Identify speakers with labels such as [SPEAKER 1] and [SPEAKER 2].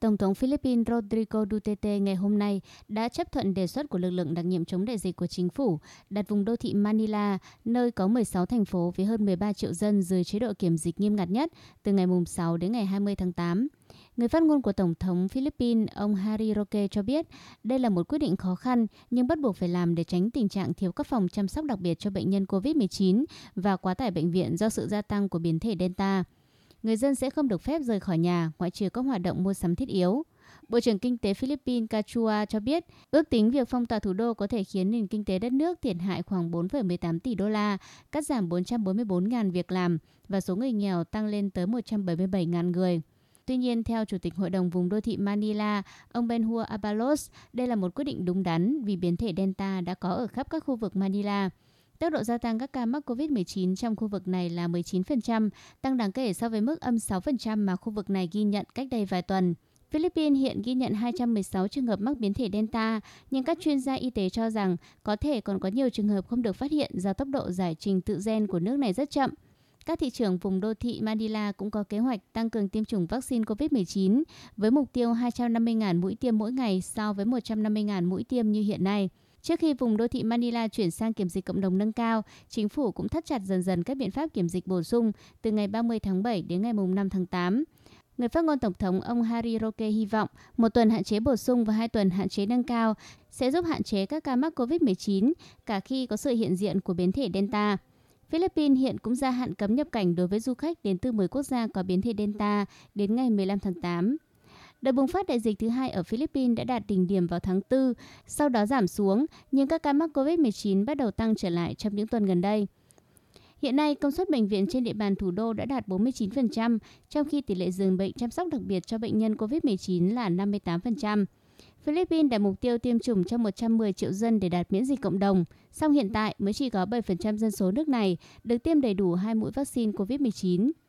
[SPEAKER 1] Tổng thống Philippines Rodrigo Duterte ngày hôm nay đã chấp thuận đề xuất của lực lượng đặc nhiệm chống đại dịch của chính phủ đặt vùng đô thị Manila, nơi có 16 thành phố với hơn 13 triệu dân dưới chế độ kiểm dịch nghiêm ngặt nhất từ ngày 6 đến ngày 20 tháng 8. Người phát ngôn của Tổng thống Philippines, ông Harry Roque cho biết đây là một quyết định khó khăn nhưng bắt buộc phải làm để tránh tình trạng thiếu các phòng chăm sóc đặc biệt cho bệnh nhân COVID-19 và quá tải bệnh viện do sự gia tăng của biến thể Delta người dân sẽ không được phép rời khỏi nhà ngoại trừ các hoạt động mua sắm thiết yếu. Bộ trưởng Kinh tế Philippines Cachua cho biết, ước tính việc phong tỏa thủ đô có thể khiến nền kinh tế đất nước thiệt hại khoảng 4,18 tỷ đô la, cắt giảm 444.000 việc làm và số người nghèo tăng lên tới 177.000 người. Tuy nhiên, theo Chủ tịch Hội đồng vùng đô thị Manila, ông Benhua Abalos, đây là một quyết định đúng đắn vì biến thể Delta đã có ở khắp các khu vực Manila. Tốc độ gia tăng các ca mắc COVID-19 trong khu vực này là 19%, tăng đáng kể so với mức âm 6% mà khu vực này ghi nhận cách đây vài tuần. Philippines hiện ghi nhận 216 trường hợp mắc biến thể Delta, nhưng các chuyên gia y tế cho rằng có thể còn có nhiều trường hợp không được phát hiện do tốc độ giải trình tự gen của nước này rất chậm. Các thị trường vùng đô thị Manila cũng có kế hoạch tăng cường tiêm chủng vaccine COVID-19 với mục tiêu 250.000 mũi tiêm mỗi ngày so với 150.000 mũi tiêm như hiện nay. Trước khi vùng đô thị Manila chuyển sang kiểm dịch cộng đồng nâng cao, chính phủ cũng thắt chặt dần dần các biện pháp kiểm dịch bổ sung từ ngày 30 tháng 7 đến ngày 5 tháng 8. Người phát ngôn Tổng thống ông Harry Roque hy vọng một tuần hạn chế bổ sung và hai tuần hạn chế nâng cao sẽ giúp hạn chế các ca mắc COVID-19 cả khi có sự hiện diện của biến thể Delta. Philippines hiện cũng gia hạn cấm nhập cảnh đối với du khách đến từ 10 quốc gia có biến thể Delta đến ngày 15 tháng 8. Đợt bùng phát đại dịch thứ hai ở Philippines đã đạt đỉnh điểm vào tháng 4, sau đó giảm xuống, nhưng các ca mắc COVID-19 bắt đầu tăng trở lại trong những tuần gần đây. Hiện nay, công suất bệnh viện trên địa bàn thủ đô đã đạt 49%, trong khi tỷ lệ giường bệnh chăm sóc đặc biệt cho bệnh nhân COVID-19 là 58%. Philippines đặt mục tiêu tiêm chủng cho 110 triệu dân để đạt miễn dịch cộng đồng, song hiện tại mới chỉ có 7% dân số nước này được tiêm đầy đủ hai mũi vaccine COVID-19.